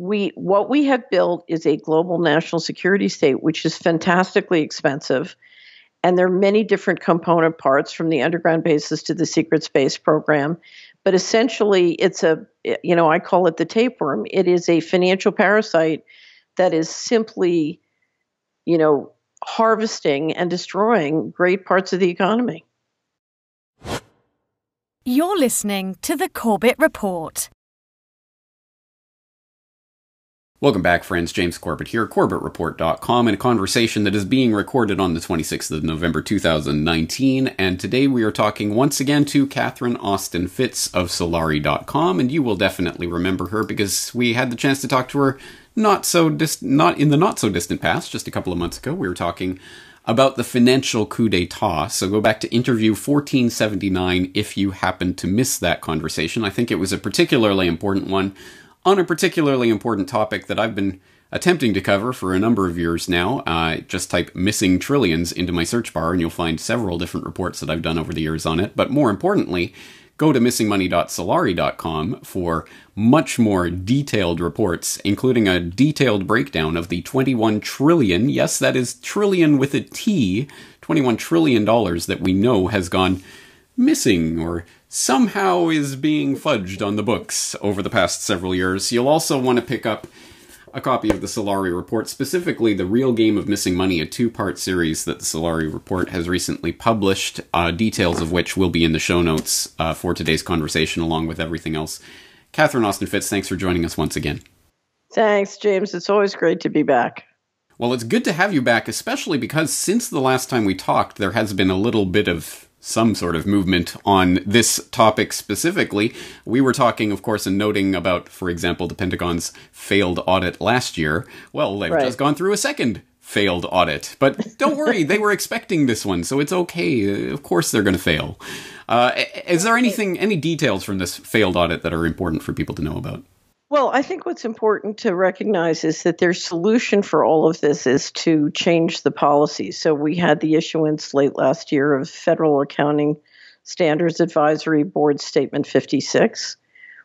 we what we have built is a global national security state, which is fantastically expensive. And there are many different component parts from the underground bases to the secret space program. But essentially, it's a, you know, I call it the tapeworm. It is a financial parasite that is simply, you know, harvesting and destroying great parts of the economy. You're listening to the Corbett Report. Welcome back, friends. James Corbett here, CorbettReport.com, in a conversation that is being recorded on the 26th of November 2019. And today we are talking once again to Catherine Austin Fitts of Solari.com. And you will definitely remember her because we had the chance to talk to her not so dis- not in the not so distant past, just a couple of months ago. We were talking about the financial coup d'etat. So go back to interview 1479 if you happen to miss that conversation. I think it was a particularly important one on a particularly important topic that I've been attempting to cover for a number of years now. Uh, just type missing trillions into my search bar and you'll find several different reports that I've done over the years on it. But more importantly, go to missingmoney.solari.com for much more detailed reports, including a detailed breakdown of the 21 trillion, yes, that is trillion with a T, 21 trillion dollars that we know has gone missing or somehow is being fudged on the books over the past several years. You'll also want to pick up a copy of the Solari Report, specifically The Real Game of Missing Money, a two part series that the Solari Report has recently published, uh, details of which will be in the show notes uh, for today's conversation, along with everything else. Catherine Austin Fitts, thanks for joining us once again. Thanks, James. It's always great to be back. Well, it's good to have you back, especially because since the last time we talked, there has been a little bit of some sort of movement on this topic specifically. We were talking, of course, and noting about, for example, the Pentagon's failed audit last year. Well, they've right. just gone through a second failed audit. But don't worry, they were expecting this one, so it's okay. Of course, they're going to fail. Uh, is there anything, any details from this failed audit that are important for people to know about? Well, I think what's important to recognize is that their solution for all of this is to change the policy. So we had the issuance late last year of Federal Accounting Standards Advisory Board Statement 56,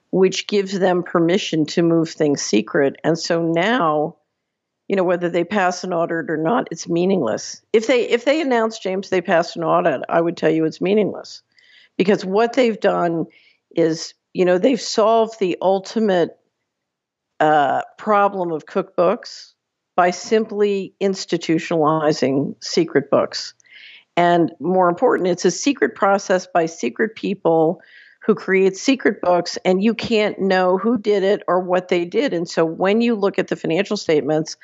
which gives them permission to move things secret. And so now, you know, whether they pass an audit or not, it's meaningless. If they if they announce James they passed an audit, I would tell you it's meaningless. Because what they've done is, you know, they've solved the ultimate uh, problem of cookbooks by simply institutionalizing secret books. And more important, it's a secret process by secret people who create secret books, and you can't know who did it or what they did. And so when you look at the financial statements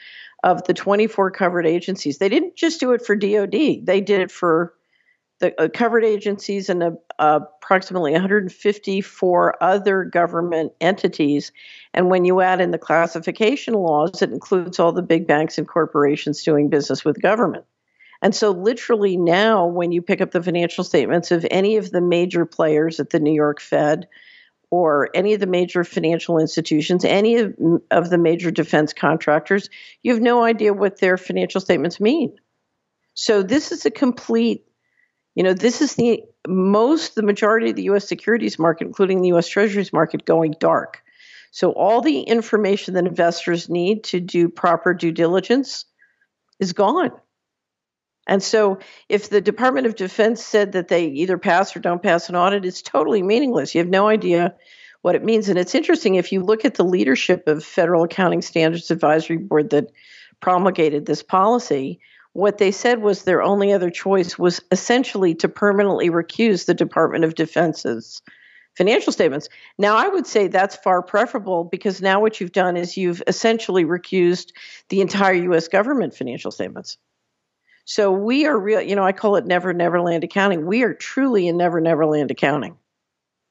of the 24 covered agencies, they didn't just do it for DoD, they did it for the uh, covered agencies and uh, approximately 154 other government entities. And when you add in the classification laws, it includes all the big banks and corporations doing business with government. And so, literally, now when you pick up the financial statements of any of the major players at the New York Fed or any of the major financial institutions, any of, of the major defense contractors, you have no idea what their financial statements mean. So, this is a complete you know, this is the most, the majority of the US securities market, including the US Treasuries market, going dark. So all the information that investors need to do proper due diligence is gone. And so if the Department of Defense said that they either pass or don't pass an audit, it's totally meaningless. You have no idea what it means. And it's interesting if you look at the leadership of Federal Accounting Standards Advisory Board that promulgated this policy, what they said was their only other choice was essentially to permanently recuse the Department of Defense's financial statements. Now, I would say that's far preferable because now what you've done is you've essentially recused the entire U.S. government financial statements. So we are real, you know, I call it never, never land accounting. We are truly in never, never land accounting.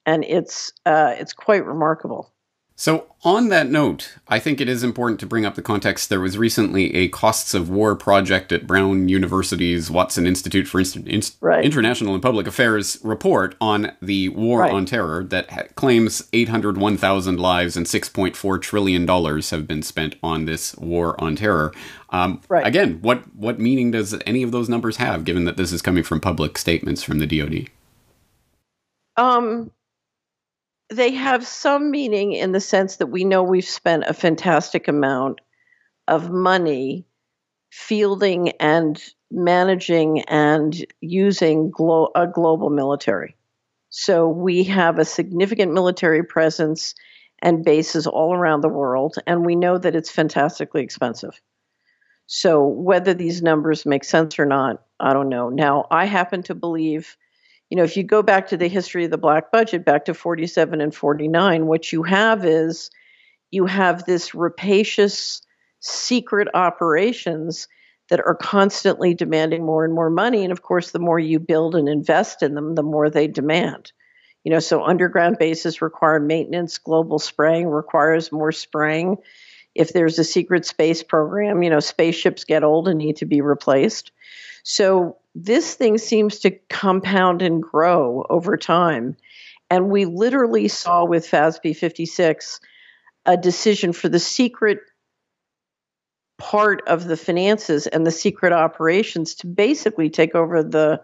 And it's, uh, it's quite remarkable. So, on that note, I think it is important to bring up the context. There was recently a costs of war project at Brown University's Watson Institute for Inst- Inst- right. International and Public Affairs report on the war right. on terror that ha- claims 801,000 lives and 6.4 trillion dollars have been spent on this war on terror. Um, right. Again, what what meaning does any of those numbers have, given that this is coming from public statements from the DoD? Um, they have some meaning in the sense that we know we've spent a fantastic amount of money fielding and managing and using glo- a global military. So we have a significant military presence and bases all around the world, and we know that it's fantastically expensive. So whether these numbers make sense or not, I don't know. Now, I happen to believe, you know, if you go back to the history of the black budget, back to 47 and 49, what you have is you have this rapacious secret operations that are constantly demanding more and more money. And of course, the more you build and invest in them, the more they demand. You know, so underground bases require maintenance, global spraying requires more spraying. If there's a secret space program, you know, spaceships get old and need to be replaced. So this thing seems to compound and grow over time. And we literally saw with FASB 56 a decision for the secret part of the finances and the secret operations to basically take over the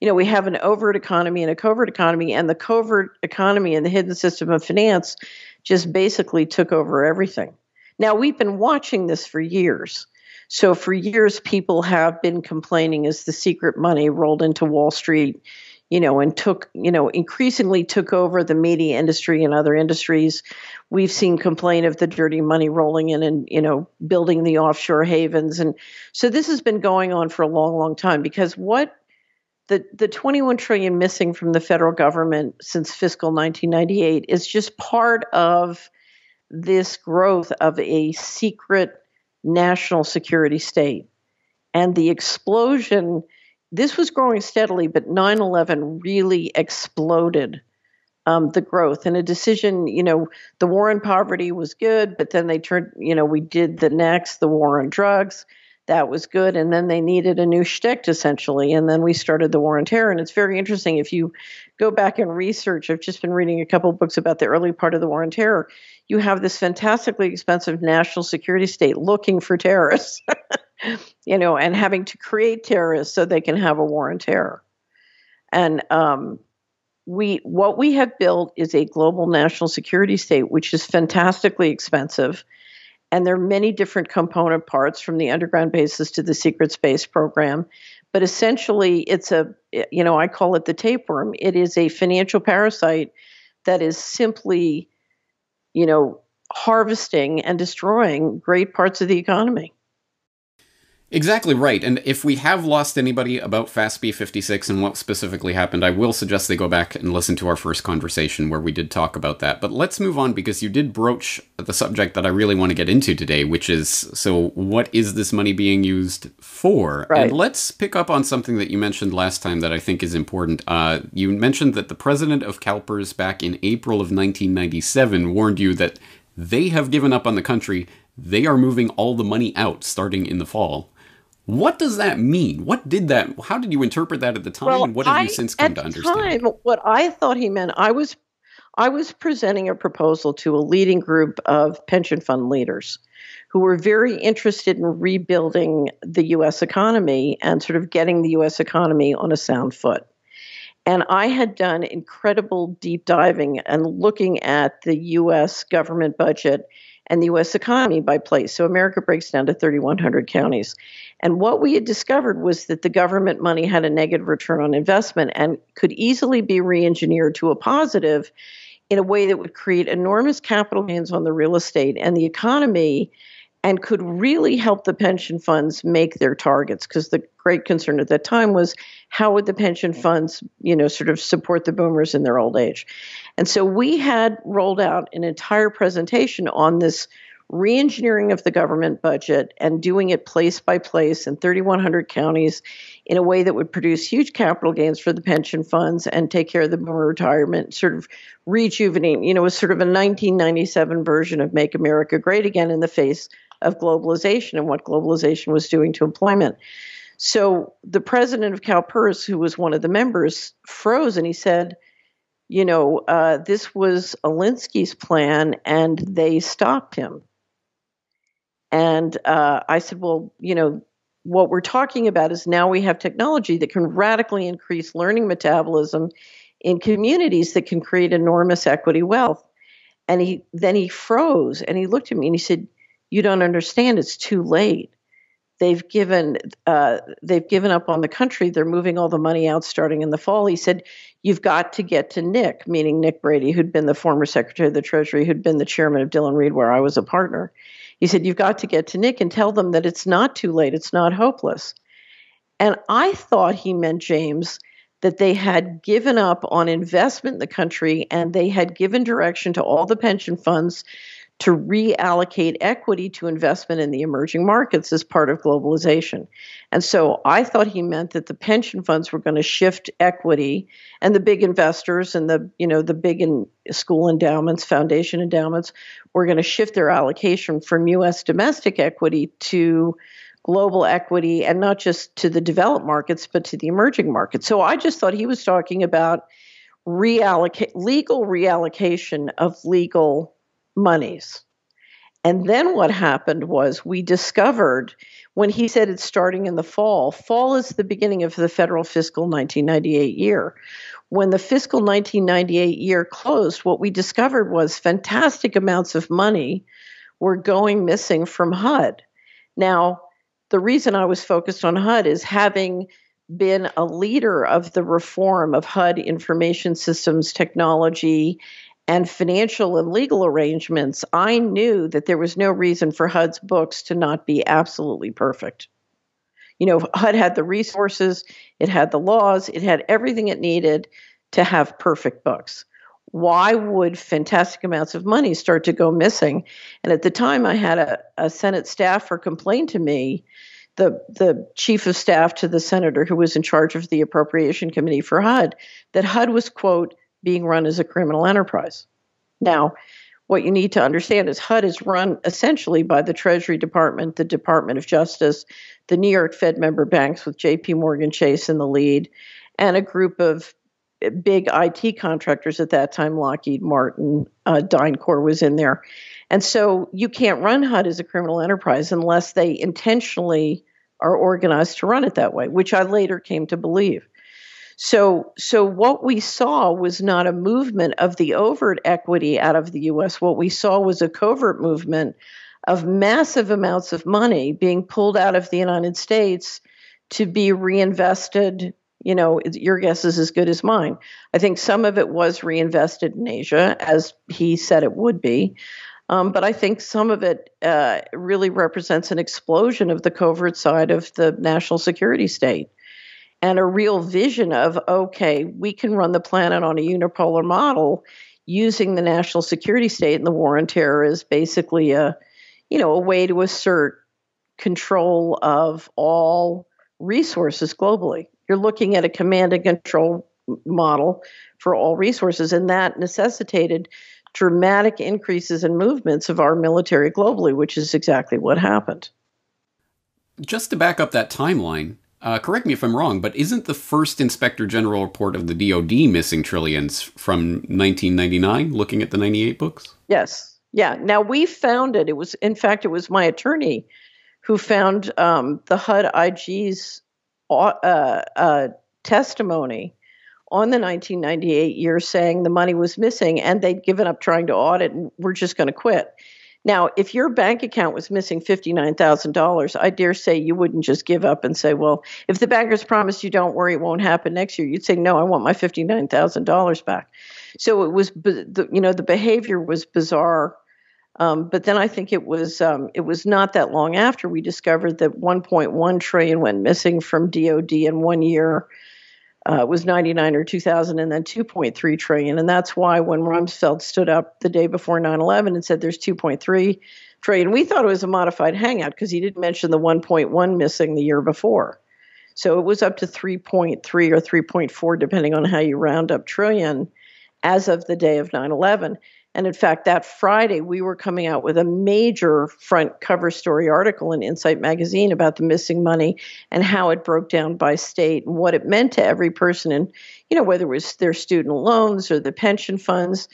you know we have an overt economy and a covert economy and the covert economy and the hidden system of finance just basically took over everything now we've been watching this for years so for years people have been complaining as the secret money rolled into wall street you know, and took, you know, increasingly took over the media industry and other industries. We've seen complaint of the dirty money rolling in and, you know, building the offshore havens. And so this has been going on for a long, long time because what the, the 21 trillion missing from the federal government since fiscal 1998 is just part of this growth of a secret national security state. And the explosion this was growing steadily, but 9 11 really exploded um, the growth. And a decision, you know, the war on poverty was good, but then they turned, you know, we did the next, the war on drugs. That was good. And then they needed a new shtick, essentially. And then we started the war on terror. And it's very interesting. If you go back and research, I've just been reading a couple books about the early part of the war on terror. You have this fantastically expensive national security state looking for terrorists. you know, and having to create terrorists so they can have a war on terror. And um, we, what we have built is a global national security state, which is fantastically expensive. And there are many different component parts from the underground bases to the secret space program. But essentially, it's a, you know, I call it the tapeworm. It is a financial parasite that is simply, you know, harvesting and destroying great parts of the economy. Exactly right. And if we have lost anybody about FASB 56 and what specifically happened, I will suggest they go back and listen to our first conversation where we did talk about that. But let's move on because you did broach the subject that I really want to get into today, which is so what is this money being used for? Right. And let's pick up on something that you mentioned last time that I think is important. Uh, you mentioned that the president of CalPERS back in April of 1997 warned you that they have given up on the country. They are moving all the money out starting in the fall. What does that mean? What did that? How did you interpret that at the time, well, and what have I, you since come to understand? At Time, what I thought he meant, I was, I was presenting a proposal to a leading group of pension fund leaders, who were very interested in rebuilding the U.S. economy and sort of getting the U.S. economy on a sound foot. And I had done incredible deep diving and looking at the U.S. government budget and the U.S. economy by place. So America breaks down to 3,100 counties. And what we had discovered was that the government money had a negative return on investment and could easily be re engineered to a positive in a way that would create enormous capital gains on the real estate and the economy and could really help the pension funds make their targets because the great concern at that time was how would the pension funds you know sort of support the boomers in their old age. And so we had rolled out an entire presentation on this reengineering of the government budget and doing it place by place in 3,100 counties in a way that would produce huge capital gains for the pension funds and take care of the boomer retirement, sort of rejuvenate, you know, was sort of a 1997 version of Make America Great Again in the face of globalization and what globalization was doing to employment. So the president of CalPERS, who was one of the members, froze and he said, you know, uh, this was Alinsky's plan and they stopped him. And uh, I said, well, you know, what we're talking about is now we have technology that can radically increase learning metabolism in communities that can create enormous equity wealth. And he then he froze and he looked at me and he said, "You don't understand. It's too late. They've given uh, they've given up on the country. They're moving all the money out starting in the fall." He said, "You've got to get to Nick, meaning Nick Brady, who'd been the former Secretary of the Treasury, who'd been the chairman of Dillon Read, where I was a partner." He said, "You've got to get to Nick and tell them that it's not too late. It's not hopeless." And I thought he meant James that they had given up on investment in the country and they had given direction to all the pension funds to reallocate equity to investment in the emerging markets as part of globalization. And so I thought he meant that the pension funds were going to shift equity and the big investors and the you know the big in school endowments, foundation endowments were going to shift their allocation from US domestic equity to global equity and not just to the developed markets, but to the emerging markets. So I just thought he was talking about reallocate legal reallocation of legal monies. And then what happened was we discovered when he said it's starting in the fall, fall is the beginning of the federal fiscal 1998 year. When the fiscal 1998 year closed, what we discovered was fantastic amounts of money were going missing from HUD. Now, the reason I was focused on HUD is having been a leader of the reform of HUD information systems technology and financial and legal arrangements, I knew that there was no reason for HUD's books to not be absolutely perfect. You know, HUD had the resources, it had the laws, it had everything it needed to have perfect books. Why would fantastic amounts of money start to go missing? And at the time, I had a, a Senate staffer complain to me the the chief of staff to the senator who was in charge of the appropriation committee for HUD that HUD was quote being run as a criminal enterprise. Now, what you need to understand is HUD is run essentially by the Treasury Department, the Department of Justice, the New York Fed member banks with JP Morgan Chase in the lead, and a group of big IT contractors at that time, Lockheed Martin, uh, DynCorp was in there. And so you can't run HUD as a criminal enterprise unless they intentionally are organized to run it that way, which I later came to believe. So, so what we saw was not a movement of the overt equity out of the U.S. What we saw was a covert movement of massive amounts of money being pulled out of the United States to be reinvested. You know, your guess is as good as mine. I think some of it was reinvested in Asia, as he said it would be. Um, but I think some of it uh, really represents an explosion of the covert side of the national security state and a real vision of okay, we can run the planet on a unipolar model using the national security state and the war on terror is basically a you know a way to assert control of all resources globally. You're looking at a command and control model for all resources, and that necessitated dramatic increases in movements of our military globally, which is exactly what happened. Just to back up that timeline, uh, correct me if I'm wrong, but isn't the first Inspector General report of the DoD missing trillions from 1999, looking at the 98 books? Yes. Yeah. Now we found it. It was, in fact, it was my attorney who found um, the HUD IG's uh, uh, testimony on the 1998 year saying the money was missing and they'd given up trying to audit and we're just going to quit. Now, if your bank account was missing $59,000, I dare say you wouldn't just give up and say, well, if the bankers promise you don't worry, it won't happen next year. You'd say, no, I want my $59,000 back. So it was, you know, the behavior was bizarre. Um, but then I think it was um, it was not that long after we discovered that 1.1 trillion went missing from DoD in one year uh, was 99 or 2000 and then 2.3 trillion. And that's why when rumsfeld stood up the day before 9-11 and said there's 2.3 trillion we thought it was a modified hangout because he didn't mention the 1.1 missing the year before. So it was up to 3.3 or 3.4 depending on how you round up trillion as of the day of 9-11 and in fact, that Friday, we were coming out with a major front cover story article in Insight Magazine about the missing money and how it broke down by state and what it meant to every person. And, you know, whether it was their student loans or the pension funds,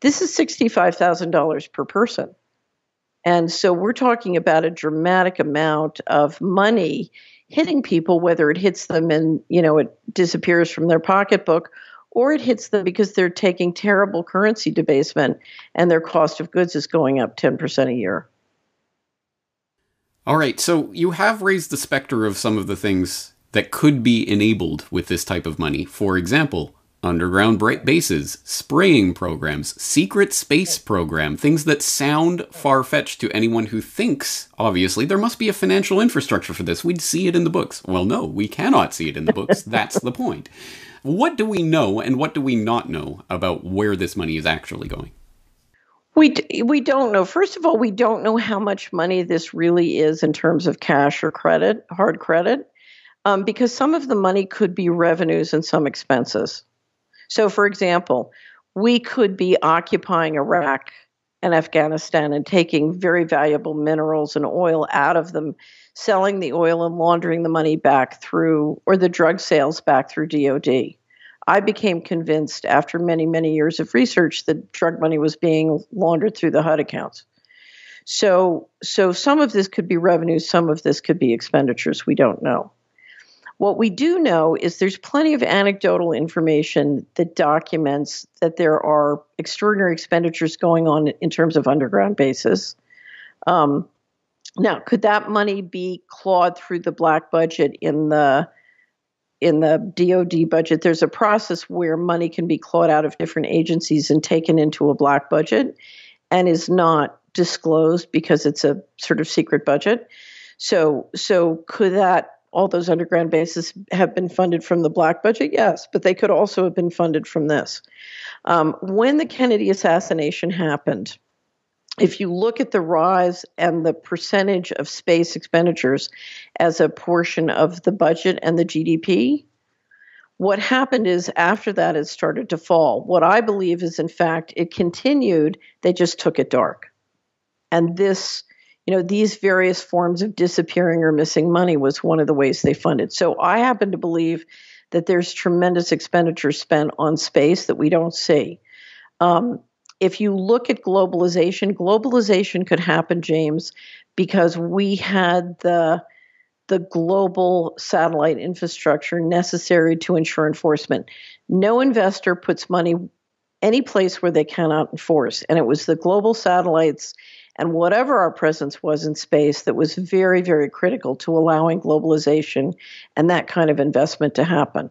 this is $65,000 per person. And so we're talking about a dramatic amount of money hitting people, whether it hits them and, you know, it disappears from their pocketbook or it hits them because they're taking terrible currency debasement and their cost of goods is going up 10% a year. All right, so you have raised the specter of some of the things that could be enabled with this type of money. For example, underground bases, spraying programs, secret space program, things that sound far fetched to anyone who thinks, obviously, there must be a financial infrastructure for this. We'd see it in the books. Well, no, we cannot see it in the books. That's the point. What do we know and what do we not know about where this money is actually going? We we don't know. First of all, we don't know how much money this really is in terms of cash or credit, hard credit, um, because some of the money could be revenues and some expenses. So, for example, we could be occupying Iraq and Afghanistan and taking very valuable minerals and oil out of them, selling the oil and laundering the money back through, or the drug sales back through DOD. I became convinced after many, many years of research that drug money was being laundered through the HUD accounts. So, so some of this could be revenue, some of this could be expenditures. We don't know. What we do know is there's plenty of anecdotal information that documents that there are extraordinary expenditures going on in terms of underground bases. Um, now, could that money be clawed through the black budget in the in the DoD budget? There's a process where money can be clawed out of different agencies and taken into a black budget, and is not disclosed because it's a sort of secret budget. So, so could that all those underground bases have been funded from the black budget? Yes, but they could also have been funded from this. Um, when the Kennedy assassination happened, if you look at the rise and the percentage of space expenditures as a portion of the budget and the GDP, what happened is after that it started to fall. What I believe is, in fact, it continued, they just took it dark. And this you know, these various forms of disappearing or missing money was one of the ways they funded. So I happen to believe that there's tremendous expenditure spent on space that we don't see. Um, if you look at globalization, globalization could happen, James, because we had the the global satellite infrastructure necessary to ensure enforcement. No investor puts money any place where they cannot enforce, and it was the global satellites and whatever our presence was in space that was very, very critical to allowing globalization and that kind of investment to happen.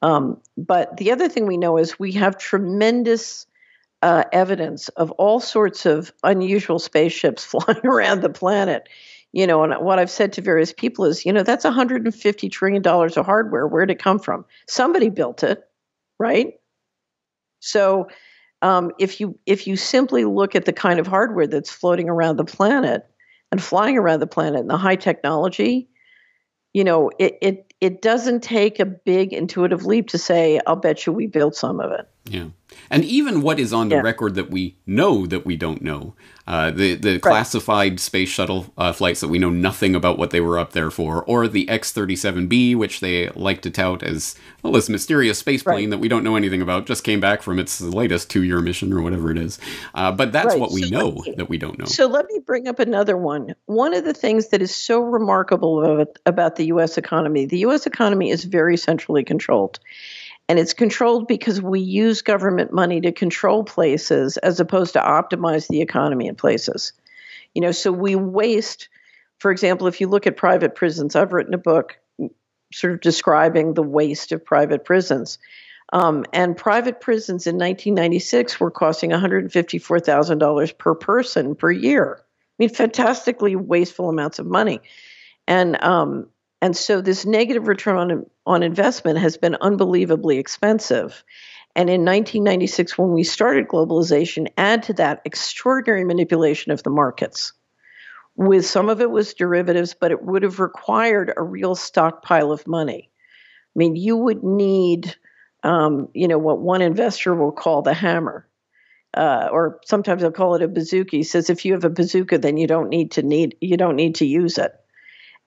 Um, but the other thing we know is we have tremendous uh, evidence of all sorts of unusual spaceships flying around the planet. You know, and what I've said to various people is, you know, that's 150 trillion dollars of hardware. Where'd it come from? Somebody built it, right? So um, if you if you simply look at the kind of hardware that's floating around the planet and flying around the planet and the high technology, you know, it it it doesn't take a big intuitive leap to say, "I'll bet you we built some of it." Yeah. And even what is on the Yeah. record that we know that we don't know, uh, the the classified space shuttle uh, flights that we know nothing about what they were up there for, or the X thirty seven B, which they like to tout as well this mysterious space plane Right. that we don't know anything about, just came back from its latest two year mission or whatever it is. Uh, but that's Right. what we So know me- that we don't know. So let me bring up another one. One of the things that is so remarkable about, about the U.S. economy, the U.S. economy is very centrally controlled. And it's controlled because we use government money to control places as opposed to optimize the economy in places. You know, so we waste, for example, if you look at private prisons, I've written a book sort of describing the waste of private prisons. Um, and private prisons in 1996 were costing $154,000 per person per year. I mean, fantastically wasteful amounts of money. And um, and so this negative return on on investment has been unbelievably expensive. And in 1996, when we started globalization, add to that extraordinary manipulation of the markets. With some of it was derivatives, but it would have required a real stockpile of money. I mean, you would need, um, you know, what one investor will call the hammer, uh, or sometimes they'll call it a bazooka. He says if you have a bazooka, then you don't need to need you don't need to use it.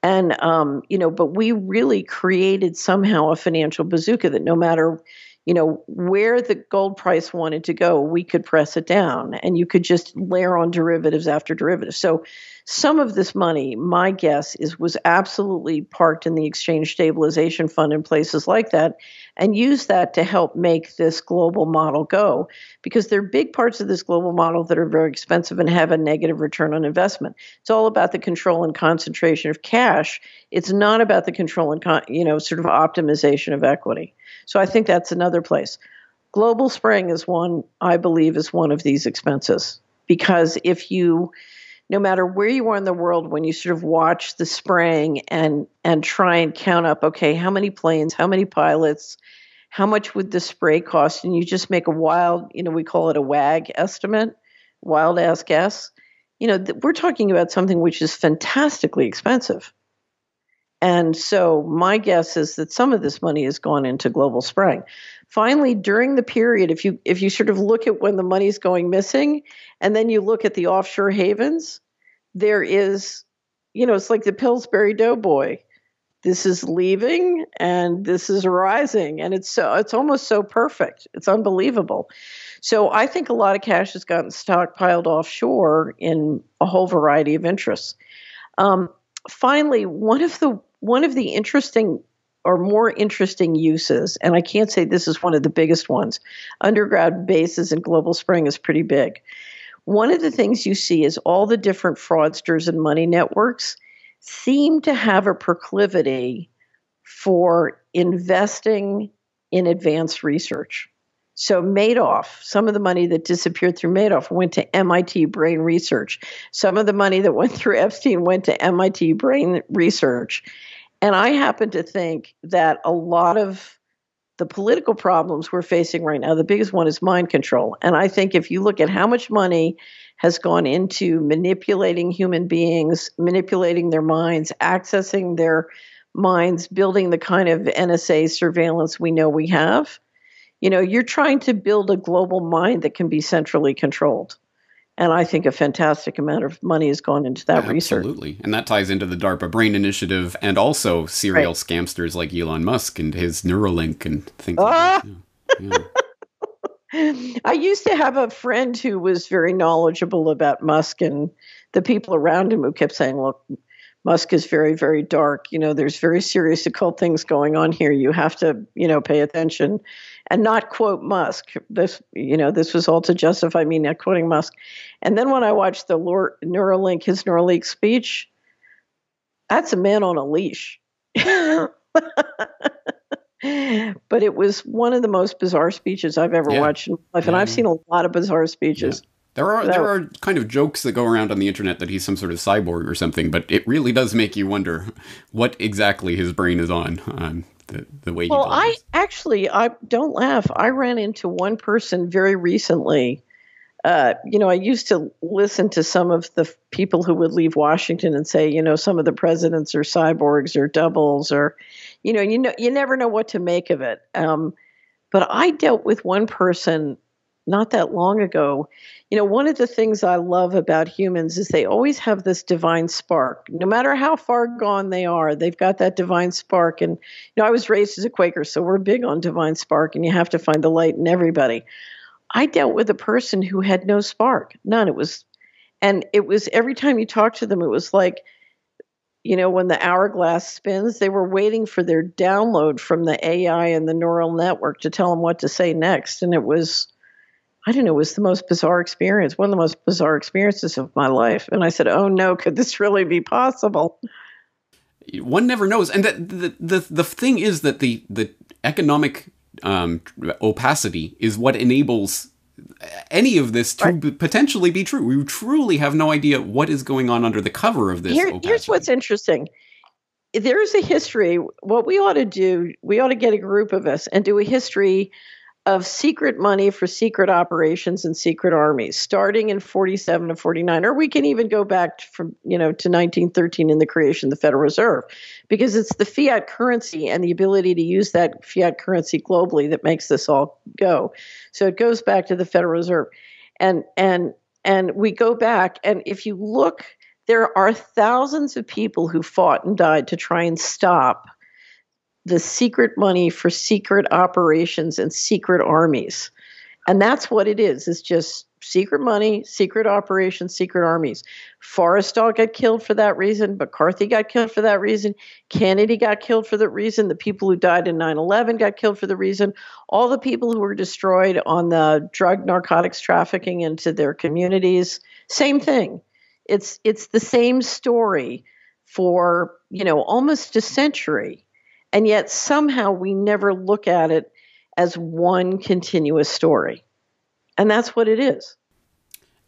And um, you know, but we really created somehow a financial bazooka that no matter, you know, where the gold price wanted to go, we could press it down and you could just layer on derivatives after derivatives. So some of this money, my guess is was absolutely parked in the exchange stabilization fund in places like that and use that to help make this global model go because there are big parts of this global model that are very expensive and have a negative return on investment. It's all about the control and concentration of cash. It's not about the control and con- you know sort of optimization of equity. So I think that's another place. Global Spring is one I believe is one of these expenses. Because if you no matter where you are in the world when you sort of watch the spraying and and try and count up okay how many planes how many pilots how much would the spray cost? And you just make a wild you know we call it a wag estimate wild ass guess. You know th- we're talking about something which is fantastically expensive and so my guess is that some of this money has gone into global spraying finally during the period if you if you sort of look at when the money's going missing and then you look at the offshore havens there is you know it's like the pillsbury doughboy. This is leaving and this is rising and it's so it's almost so perfect. It's unbelievable. So i think a lot of cash has gotten stockpiled offshore in a whole variety of interests. Um, finally one of the one of the interesting or more interesting uses, and I can't say this is one of the biggest ones. Underground bases in Global Spring is pretty big. One of the things you see is all the different fraudsters and money networks seem to have a proclivity for investing in advanced research. So Madoff, some of the money that disappeared through Madoff went to MIT Brain Research. Some of the money that went through Epstein went to MIT Brain Research. And I happen to think that a lot of the political problems we're facing right now, the biggest one is mind control. And I think if you look at how much money has gone into manipulating human beings, manipulating their minds, accessing their minds, building the kind of NSA surveillance we know we have, you know, you're trying to build a global mind that can be centrally controlled. And I think a fantastic amount of money has gone into that yeah, research. Absolutely. And that ties into the DARPA Brain Initiative and also serial right. scamsters like Elon Musk and his Neuralink and things like ah! that. Yeah. Yeah. I used to have a friend who was very knowledgeable about Musk and the people around him who kept saying, look, Musk is very, very dark. You know, there's very serious occult things going on here. You have to, you know, pay attention and not quote Musk. This, you know, this was all to justify me not quoting Musk. And then when I watched the Neuralink, his Neuralink speech, that's a man on a leash. but it was one of the most bizarre speeches I've ever yeah. watched in my life, and I've seen a lot of bizarre speeches. Yeah. There are there are kind of jokes that go around on the internet that he's some sort of cyborg or something, but it really does make you wonder what exactly his brain is on. Um, the, the way well, I actually I don't laugh. I ran into one person very recently. Uh, you know, I used to listen to some of the people who would leave Washington and say, you know, some of the presidents are cyborgs or doubles, or, you know, you know, you never know what to make of it. Um, but I dealt with one person not that long ago. You know, one of the things I love about humans is they always have this divine spark. No matter how far gone they are, they've got that divine spark. And, you know, I was raised as a Quaker, so we're big on divine spark, and you have to find the light in everybody. I dealt with a person who had no spark, none. It was, and it was every time you talk to them, it was like, you know, when the hourglass spins, they were waiting for their download from the AI and the neural network to tell them what to say next. And it was, I don't know, it was the most bizarre experience, one of the most bizarre experiences of my life. And I said, oh no, could this really be possible? One never knows. And the, the, the, the thing is that the, the economic um, opacity is what enables any of this to right. potentially be true. We truly have no idea what is going on under the cover of this. Here, here's what's interesting. There is a history. What we ought to do, we ought to get a group of us and do a history of secret money for secret operations and secret armies starting in 47 to 49 or we can even go back from you know to 1913 in the creation of the federal reserve because it's the fiat currency and the ability to use that fiat currency globally that makes this all go. So it goes back to the federal reserve. And and and we go back and if you look there are thousands of people who fought and died to try and stop the secret money for secret operations and secret armies. And that's what it is. It's just secret money, secret operations, secret armies. Forrestal got killed for that reason. McCarthy got killed for that reason. Kennedy got killed for that reason. The people who died in 9 11 got killed for the reason. All the people who were destroyed on the drug narcotics trafficking into their communities, same thing. It's, it's the same story for, you know, almost a century. And yet somehow we never look at it as one continuous story. And that's what it is.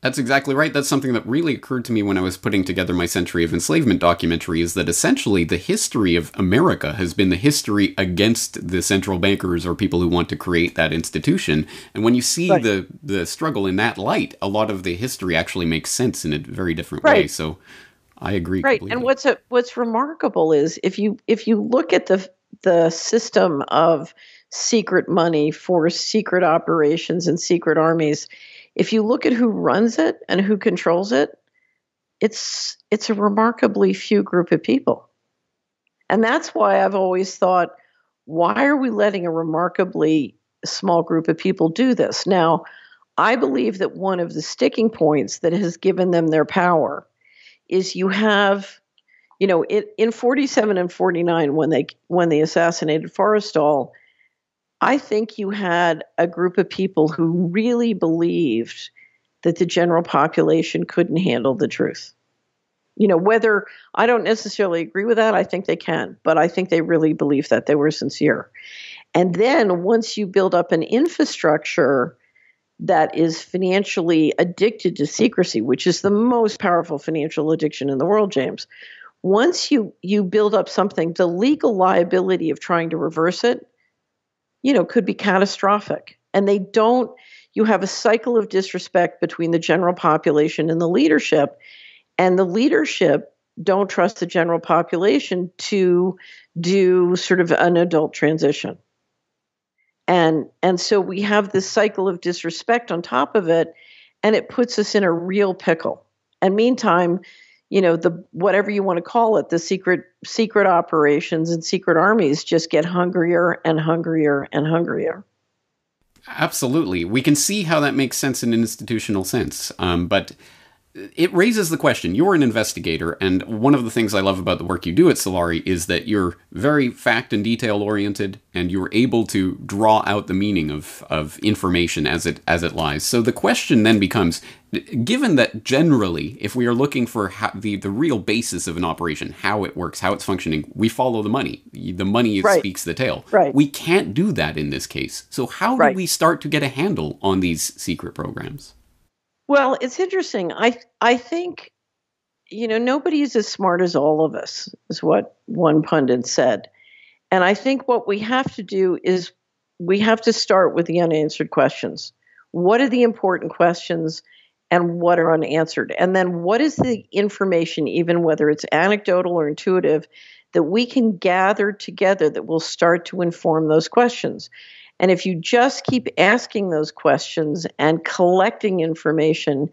That's exactly right. That's something that really occurred to me when I was putting together my Century of Enslavement documentary is that essentially the history of America has been the history against the central bankers or people who want to create that institution. And when you see right. the the struggle in that light, a lot of the history actually makes sense in a very different right. way. So I agree. Right. Completely. And what's a, what's remarkable is if you if you look at the the system of secret money for secret operations and secret armies, if you look at who runs it and who controls it, it's it's a remarkably few group of people. And that's why I've always thought, why are we letting a remarkably small group of people do this? Now, I believe that one of the sticking points that has given them their power is you have, you know, in 47 and 49 when they when they assassinated Forrestal, I think you had a group of people who really believed that the general population couldn't handle the truth. You know, whether I don't necessarily agree with that, I think they can, but I think they really believe that they were sincere. And then once you build up an infrastructure that is financially addicted to secrecy, which is the most powerful financial addiction in the world, James, once you you build up something, the legal liability of trying to reverse it you know, could be catastrophic. And they don't, you have a cycle of disrespect between the general population and the leadership. And the leadership don't trust the general population to do sort of an adult transition. And and so we have this cycle of disrespect on top of it, and it puts us in a real pickle. And meantime, you know the whatever you want to call it the secret secret operations and secret armies just get hungrier and hungrier and hungrier absolutely we can see how that makes sense in an institutional sense um, but it raises the question you're an investigator and one of the things i love about the work you do at solari is that you're very fact and detail oriented and you're able to draw out the meaning of, of information as it as it lies so the question then becomes given that generally if we are looking for how, the the real basis of an operation how it works how it's functioning we follow the money the money right. speaks the tale right. we can't do that in this case so how right. do we start to get a handle on these secret programs well, it's interesting. I I think you know nobody's as smart as all of us, is what one pundit said. And I think what we have to do is we have to start with the unanswered questions. What are the important questions and what are unanswered? And then what is the information, even whether it's anecdotal or intuitive, that we can gather together that will start to inform those questions? And if you just keep asking those questions and collecting information,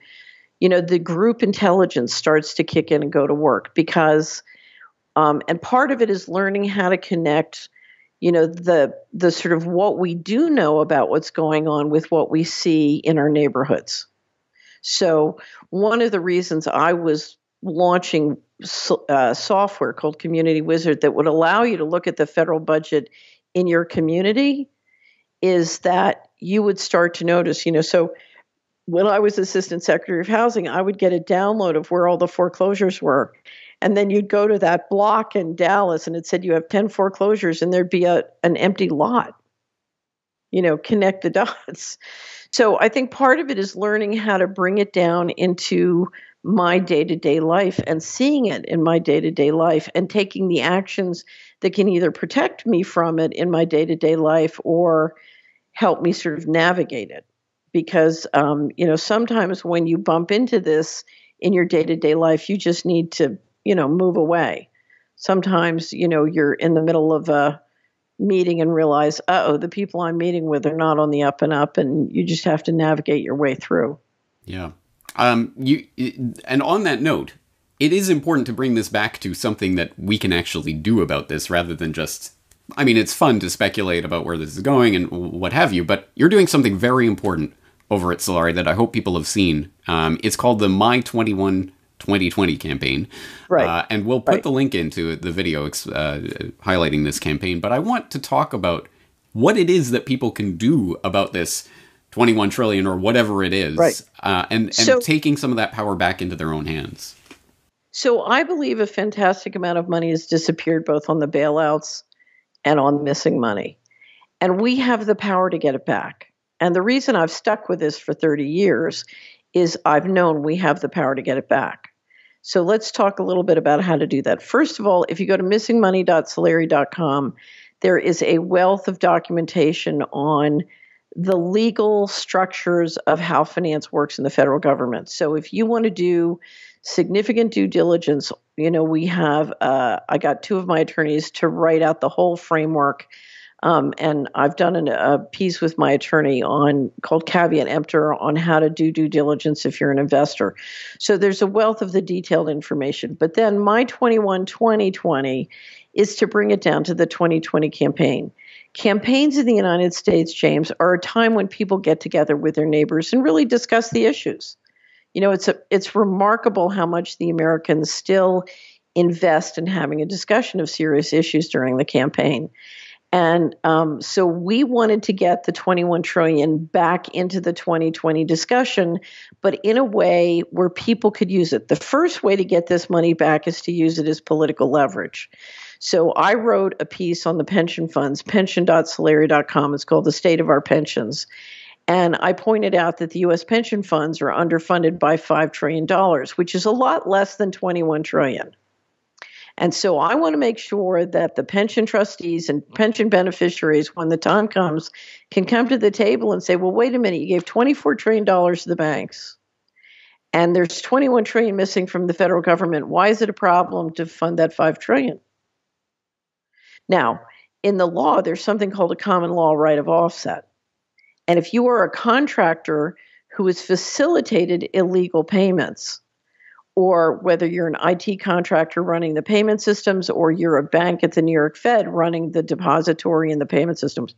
you know, the group intelligence starts to kick in and go to work because, um, and part of it is learning how to connect, you know, the the sort of what we do know about what's going on with what we see in our neighborhoods. So one of the reasons I was launching uh, software called Community Wizard that would allow you to look at the federal budget in your community is that you would start to notice, you know, so when I was assistant secretary of housing, I would get a download of where all the foreclosures were. And then you'd go to that block in Dallas and it said you have 10 foreclosures and there'd be a, an empty lot. You know, connect the dots. So I think part of it is learning how to bring it down into my day to day life and seeing it in my day to day life and taking the actions that can either protect me from it in my day to day life or help me sort of navigate it. Because, um, you know, sometimes when you bump into this in your day to day life, you just need to, you know, move away. Sometimes, you know, you're in the middle of a meeting and realize, oh, the people I'm meeting with are not on the up and up, and you just have to navigate your way through. Yeah. Um, you and on that note, it is important to bring this back to something that we can actually do about this rather than just I mean, it's fun to speculate about where this is going and what have you, but you're doing something very important over at Solari that I hope people have seen. Um, it's called the My 21 2020 campaign. Right. Uh, and we'll put right. the link into the video uh, highlighting this campaign. But I want to talk about what it is that people can do about this 21 trillion or whatever it is, right. uh, and, and so, taking some of that power back into their own hands. So I believe a fantastic amount of money has disappeared both on the bailouts and on missing money. And we have the power to get it back. And the reason I've stuck with this for 30 years is I've known we have the power to get it back. So let's talk a little bit about how to do that. First of all, if you go to missingmoney.solari.com, there is a wealth of documentation on the legal structures of how finance works in the federal government. So if you want to do significant due diligence, you know, we have, uh, I got two of my attorneys to write out the whole framework. Um, and I've done an, a piece with my attorney on called Caveat Emptor on how to do due diligence if you're an investor. So there's a wealth of the detailed information. But then my 21 2020 is to bring it down to the 2020 campaign. Campaigns in the United States, James, are a time when people get together with their neighbors and really discuss the issues. You know, it's a, it's remarkable how much the Americans still invest in having a discussion of serious issues during the campaign. And um, so we wanted to get the 21 trillion back into the 2020 discussion, but in a way where people could use it. The first way to get this money back is to use it as political leverage. So I wrote a piece on the pension funds, pension.solari.com. It's called The State of Our Pensions. And I pointed out that the US pension funds are underfunded by $5 trillion, which is a lot less than 21 trillion. And so I want to make sure that the pension trustees and pension beneficiaries, when the time comes, can come to the table and say, well, wait a minute, you gave $24 trillion to the banks. And there's 21 trillion missing from the federal government. Why is it a problem to fund that $5 trillion? Now, in the law, there's something called a common law right of offset. And if you are a contractor who has facilitated illegal payments, or whether you're an IT contractor running the payment systems or you're a bank at the New York Fed running the depository and the payment systems.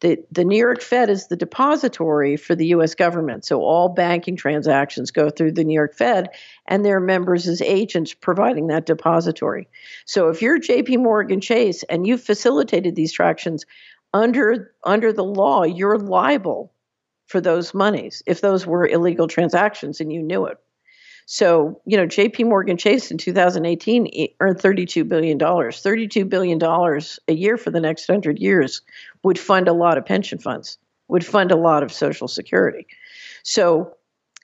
The, the New York Fed is the depository for the US government. So all banking transactions go through the New York Fed and their members as agents providing that depository. So if you're JP Morgan Chase and you've facilitated these transactions under under the law, you're liable for those monies if those were illegal transactions and you knew it. So, you know, JP Morgan Chase in 2018 earned $32 billion. $32 billion a year for the next 100 years would fund a lot of pension funds, would fund a lot of Social Security. So,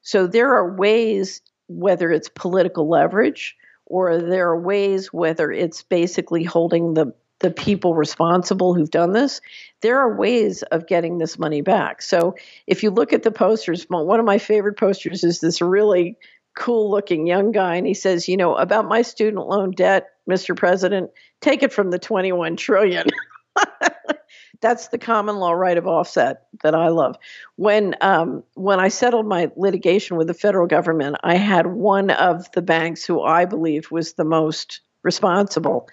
so there are ways, whether it's political leverage or there are ways, whether it's basically holding the the people responsible who've done this, there are ways of getting this money back. So if you look at the posters, one of my favorite posters is this really cool looking young guy and he says, you know, about my student loan debt, Mr. President, take it from the 21 trillion. That's the common law right of offset that I love. When um, when I settled my litigation with the federal government, I had one of the banks who I believed was the most responsible,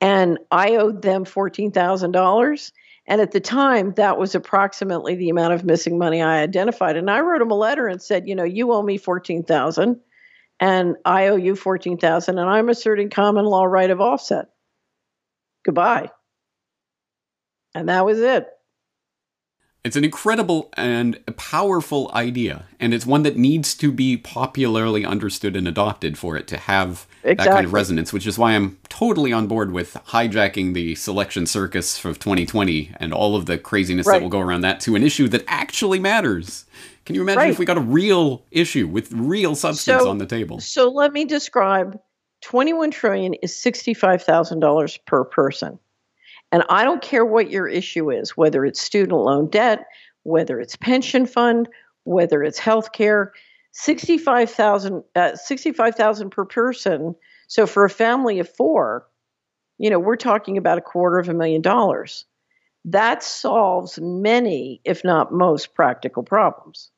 and I owed them fourteen thousand dollars. And at the time, that was approximately the amount of missing money I identified. And I wrote him a letter and said, you know, you owe me fourteen thousand and I owe you 14,000 and I'm asserting common law right of offset. Goodbye. And that was it. It's an incredible and powerful idea, and it's one that needs to be popularly understood and adopted for it to have exactly. that kind of resonance, which is why I'm totally on board with hijacking the selection circus of 2020 and all of the craziness right. that will go around that to an issue that actually matters. Can you imagine right. if we got a real issue with real substance so, on the table? So let me describe 21 trillion is $65,000 per person. And I don't care what your issue is, whether it's student loan debt, whether it's pension fund, whether it's health care, 65,000 uh, 65,000 per person. So for a family of 4, you know, we're talking about a quarter of a million dollars. That solves many, if not most, practical problems.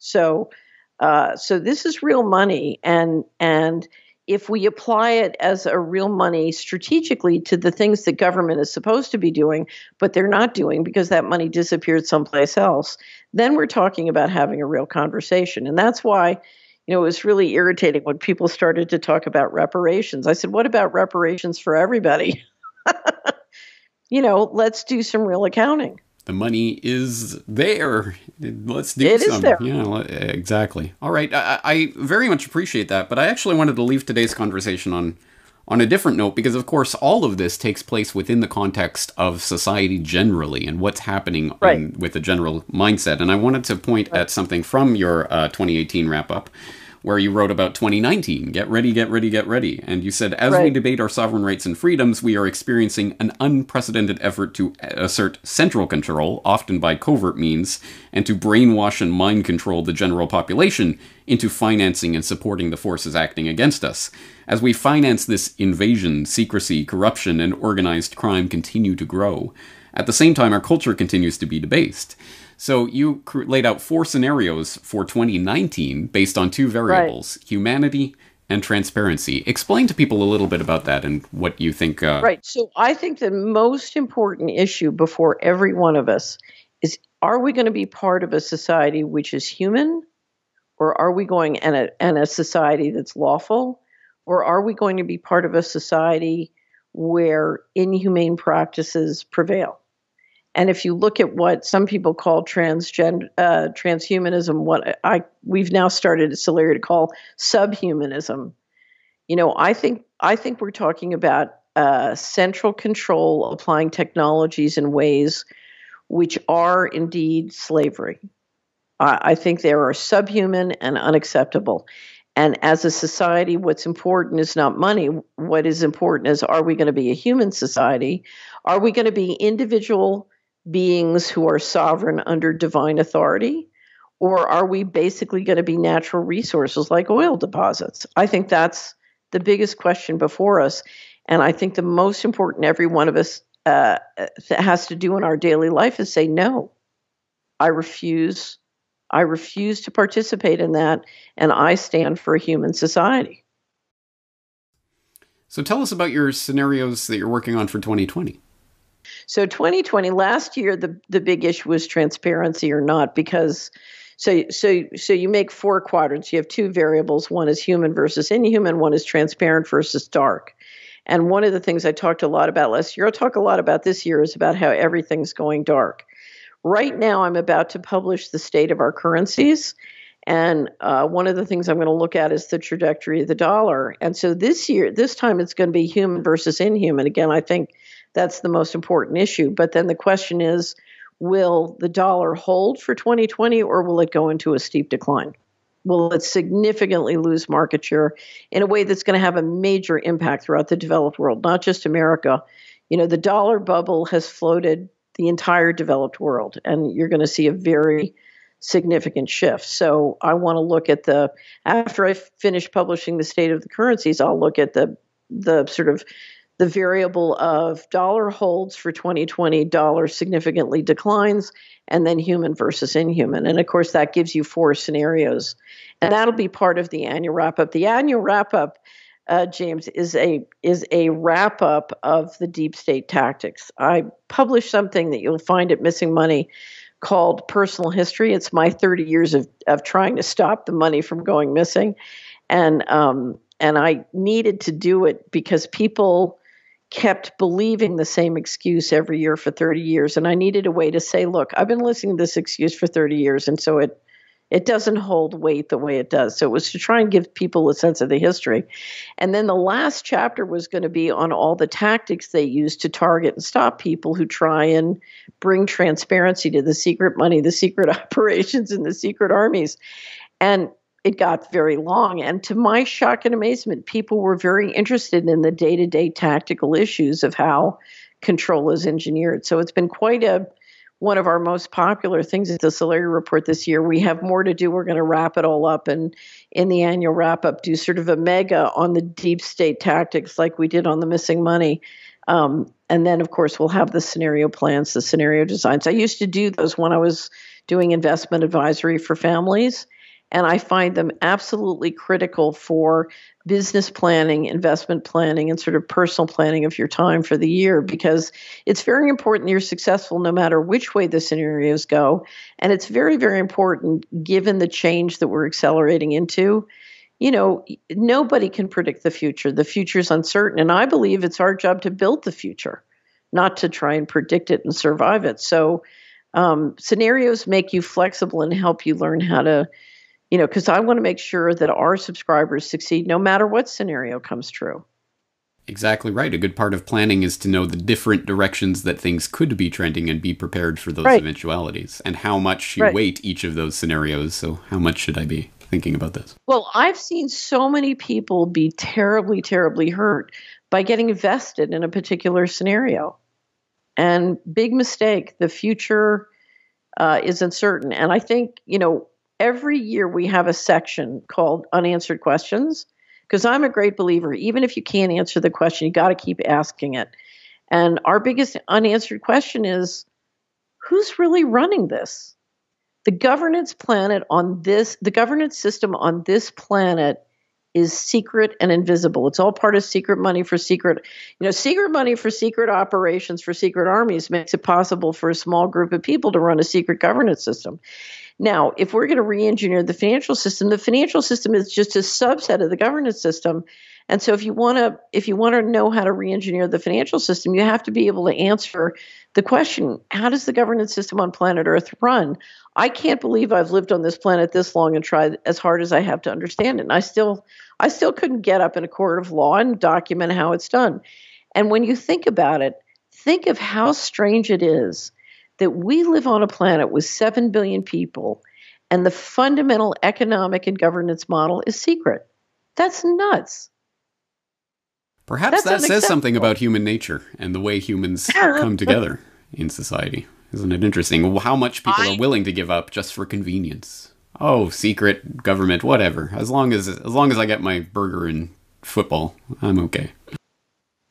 So, uh, so this is real money, and and if we apply it as a real money strategically to the things that government is supposed to be doing, but they're not doing because that money disappeared someplace else, then we're talking about having a real conversation. And that's why, you know, it was really irritating when people started to talk about reparations. I said, what about reparations for everybody? you know, let's do some real accounting the money is there. Let's do it some. Is there. Yeah, exactly. All right. I, I, very much appreciate that, but I actually wanted to leave today's conversation on on a different note because, of course, all of this takes place within the context of society generally and what's happening right. in, with the general mindset. And I wanted to point right. at something from your uh, 2018 wrap up where you wrote about 2019. Get ready, get ready, get ready. And you said, as right. we debate our sovereign rights and freedoms, we are experiencing an unprecedented effort to assert central control, often by covert means, and to brainwash and mind control the general population into financing and supporting the forces acting against us. As we finance this invasion, secrecy, corruption, and organized crime continue to grow. At the same time, our culture continues to be debased. So you cr- laid out four scenarios for 2019 based on two variables: right. humanity and transparency. Explain to people a little bit about that and what you think. Uh, right. So I think the most important issue before every one of us is: Are we going to be part of a society which is human, or are we going in a, in a society that's lawful, or are we going to be part of a society where inhumane practices prevail? And if you look at what some people call transgen, uh, transhumanism, what I we've now started at Solari to call subhumanism, you know, I think I think we're talking about uh, central control applying technologies in ways which are indeed slavery. I think they are subhuman and unacceptable. And as a society, what's important is not money. What is important is are we going to be a human society? Are we going to be individual beings who are sovereign under divine authority? Or are we basically going to be natural resources like oil deposits? I think that's the biggest question before us. And I think the most important every one of us uh, has to do in our daily life is say, no, I refuse. I refuse to participate in that, and I stand for a human society. So tell us about your scenarios that you're working on for 2020. So 2020 last year the the big issue was transparency or not because so so so you make four quadrants. You have two variables. One is human versus inhuman. One is transparent versus dark. And one of the things I talked a lot about last year, I'll talk a lot about this year, is about how everything's going dark. Right now, I'm about to publish the state of our currencies. And uh, one of the things I'm going to look at is the trajectory of the dollar. And so this year, this time it's going to be human versus inhuman. Again, I think that's the most important issue. But then the question is will the dollar hold for 2020 or will it go into a steep decline? Will it significantly lose market share in a way that's going to have a major impact throughout the developed world, not just America? You know, the dollar bubble has floated the entire developed world, and you're going to see a very significant shift. So I want to look at the after I finish publishing the state of the currencies, I'll look at the the sort of the variable of dollar holds for 2020, dollar significantly declines, and then human versus inhuman. And of course, that gives you four scenarios. And that'll be part of the annual wrap up. The annual wrap up, uh, James, is a is a wrap up of the deep state tactics. I published something that you'll find at Missing Money called Personal History. It's my 30 years of, of trying to stop the money from going missing. And um, and I needed to do it because people kept believing the same excuse every year for 30 years and i needed a way to say look i've been listening to this excuse for 30 years and so it it doesn't hold weight the way it does. So it was to try and give people a sense of the history. And then the last chapter was going to be on all the tactics they use to target and stop people who try and bring transparency to the secret money the secret operations and the secret armies. And it got very long. And to my shock and amazement, people were very interested in the day to day tactical issues of how control is engineered. So it's been quite a one of our most popular things at the Solari Report this year. We have more to do. We're going to wrap it all up and in the annual wrap up do sort of a mega on the deep state tactics like we did on the missing money. Um, and then, of course, we'll have the scenario plans, the scenario designs. I used to do those when I was doing investment advisory for families and I find them absolutely critical for business planning, investment planning, and sort of personal planning of your time for the year because it's very important you're successful no matter which way the scenarios go. And it's very, very important given the change that we're accelerating into. You know, nobody can predict the future. The future is uncertain. And I believe it's our job to build the future, not to try and predict it and survive it. So, um, scenarios make you flexible and help you learn how to you know, because I want to make sure that our subscribers succeed no matter what scenario comes true. Exactly right. A good part of planning is to know the different directions that things could be trending and be prepared for those right. eventualities and how much you right. weight each of those scenarios. So, how much should I be thinking about this? Well, I've seen so many people be terribly, terribly hurt by getting vested in a particular scenario. And big mistake. The future uh, is uncertain. And I think, you know, every year we have a section called unanswered questions because I'm a great believer. Even if you can't answer the question, you got to keep asking it. And our biggest unanswered question is who's really running this? The governance planet on this, the governance system on this planet is secret and invisible. It's all part of secret money for secret, you know, secret money for secret operations for secret armies makes it possible for a small group of people to run a secret governance system. Now, if we're going to re-engineer the financial system, the financial system is just a subset of the governance system. And so if you want to if you want to know how to re-engineer the financial system, you have to be able to answer the question, how does the governance system on planet Earth run? I can't believe I've lived on this planet this long and tried as hard as I have to understand it. And I still I still couldn't get up in a court of law and document how it's done. And when you think about it, think of how strange it is that we live on a planet with 7 billion people and the fundamental economic and governance model is secret. That's nuts. Perhaps That's that says something about human nature and the way humans come together in society. Isn't it interesting how much people I, are willing to give up just for convenience? Oh, secret government, whatever. As long as as long as I get my burger and football, I'm okay.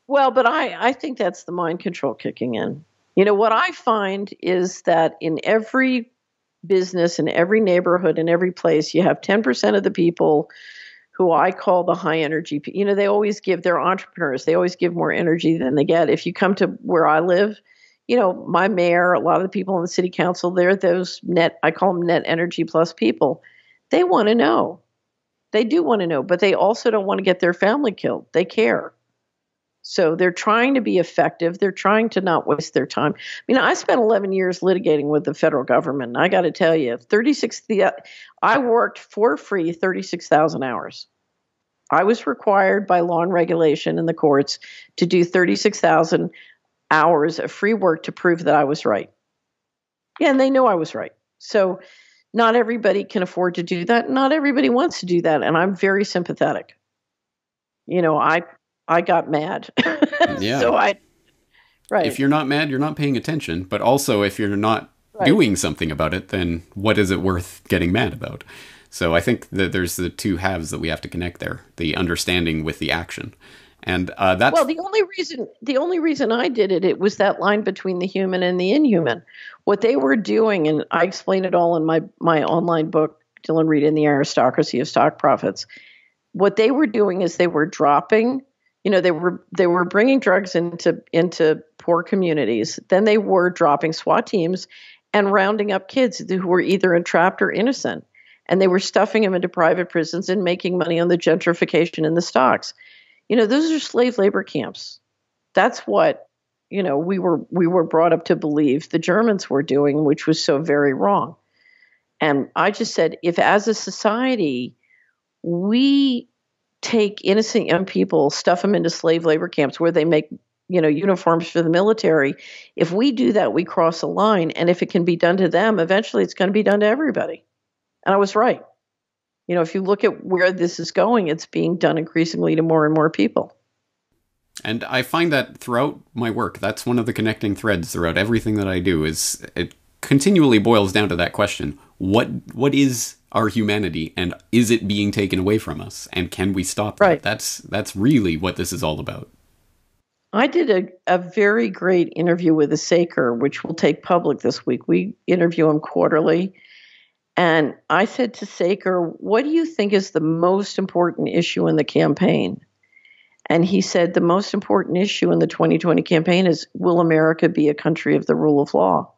Well, but I I think that's the mind control kicking in. You know, what I find is that in every business, in every neighborhood, in every place, you have 10% of the people who I call the high energy. You know, they always give, they're entrepreneurs, they always give more energy than they get. If you come to where I live, you know, my mayor, a lot of the people in the city council, they're those net, I call them net energy plus people. They want to know. They do want to know, but they also don't want to get their family killed. They care. So they're trying to be effective. They're trying to not waste their time. I mean, I spent 11 years litigating with the federal government. I got to tell you, 36 the I worked for free 36,000 hours. I was required by law and regulation in the courts to do 36,000 hours of free work to prove that I was right. Yeah, and they know I was right. So not everybody can afford to do that. Not everybody wants to do that, and I'm very sympathetic. You know, I I got mad. yeah. so I right. If you're not mad, you're not paying attention. But also, if you're not right. doing something about it, then what is it worth getting mad about? So I think that there's the two halves that we have to connect there: the understanding with the action. And uh, that's well, the only reason the only reason I did it it was that line between the human and the inhuman. What they were doing, and I explain it all in my my online book, Dillon Read and the Aristocracy of Stock Profits. What they were doing is they were dropping you know they were they were bringing drugs into into poor communities. Then they were dropping SWAT teams and rounding up kids who were either entrapped or innocent. And they were stuffing them into private prisons and making money on the gentrification and the stocks. You know those are slave labor camps. That's what you know we were we were brought up to believe the germans were doing which was so very wrong. And i just said if as a society we take innocent young people, stuff them into slave labor camps where they make you know uniforms for the military. If we do that we cross a line and if it can be done to them eventually it's going to be done to everybody. And i was right. You know if you look at where this is going it's being done increasingly to more and more people. And i find that throughout my work that's one of the connecting threads throughout everything that i do is it continually boils down to that question what what is our humanity and is it being taken away from us and can we stop that right. that's that's really what this is all about i did a, a very great interview with a saker which will take public this week we interview him quarterly And I said to Saker, What do you think is the most important issue in the campaign? And he said, The most important issue in the 2020 campaign is Will America be a country of the rule of law?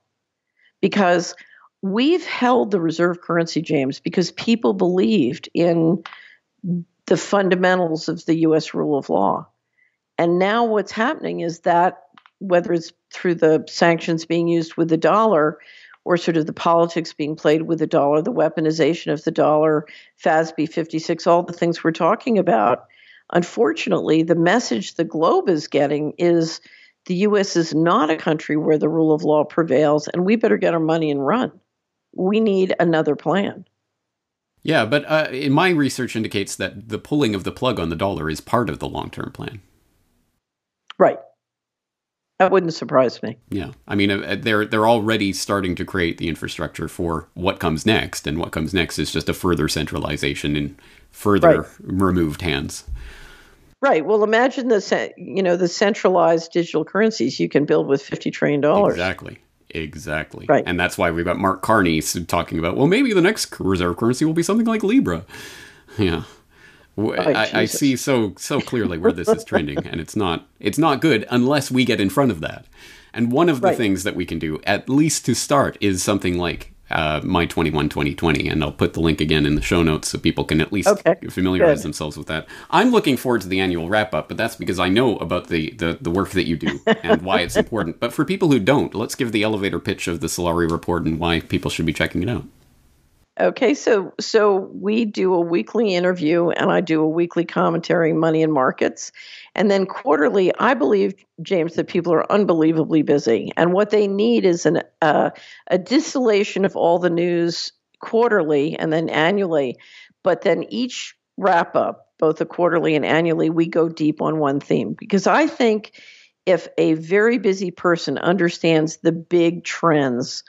Because we've held the reserve currency, James, because people believed in the fundamentals of the US rule of law. And now what's happening is that whether it's through the sanctions being used with the dollar or sort of the politics being played with the dollar, the weaponization of the dollar, FASAB 56, all the things we're talking about. Unfortunately, the message the globe is getting is the U.S. is not a country where the rule of law prevails, and we better get our money and run. We need another plan. Yeah, but uh, in my research indicates that the pulling of the plug on the dollar is part of the long term plan. Right. That wouldn't surprise me. Yeah, I mean, uh, they're they're already starting to create the infrastructure for what comes next, and what comes next is just a further centralization in further right. removed hands. Right. Well, imagine the you know the centralized digital currencies you can build with fifty trillion dollars. Exactly. Exactly. Right. And that's why we've got Mark Carney talking about, well, maybe the next reserve currency will be something like Libra. Yeah. Oh, I, I, see so so clearly where this is trending, and it's not it's not good unless we get in front of that. And one of the right. things that we can do, at least to start, is something like uh, my 21 2020 and i'll put the link again in the show notes so people can at least okay. familiarize Good. themselves with that i'm looking forward to the annual wrap up but that's because i know about the, the, the work that you do and why it's important but for people who don't let's give the elevator pitch of the solari report and why people should be checking it out Okay, so so we do a weekly interview and I do a weekly commentary money and markets. And then quarterly, I believe James that people are unbelievably busy and what they need is an uh, a distillation of all the news quarterly and then annually. But then each wrap up, both the quarterly and annually, we go deep on one theme because I think if a very busy person understands the big trends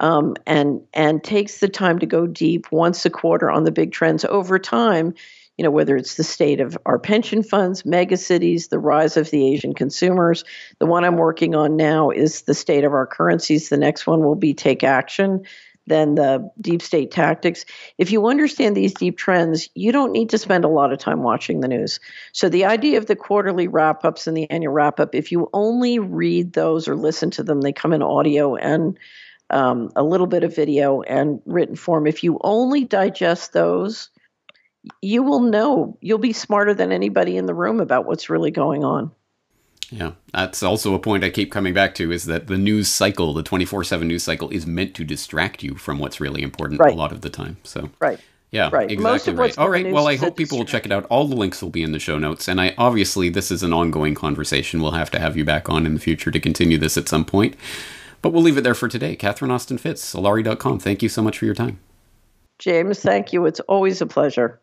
um, and and takes the time to go deep once a quarter on the big trends over time. You know, whether it's the state of our pension funds, mega cities, the rise of the Asian consumers. The one I'm working on now is the state of our currencies. The next one will be take action then the deep state tactics. If you understand these deep trends, you don't need to spend a lot of time watching the news. So, the idea of the quarterly wrap ups and the annual wrap up, if you only read those or listen to them, they come in audio and um, a little bit of video and written form. If you only digest those, you will know. You'll be smarter than anybody in the room about what's really going on. Yeah, that's also a point I keep coming back to is that the news cycle, the 24 7 news cycle, is meant to distract you from what's really important right. a lot of the time. So, right. Yeah, right. exactly right. All right. Well, I hope people will check it out. All the links will be in the show notes. And I obviously, this is an ongoing conversation. We'll have to have you back on in the future to continue this at some point. But we'll leave it there for today. Catherine Austin Fitts, Solari.com. Thank you so much for your time. James, thank you. It's always a pleasure.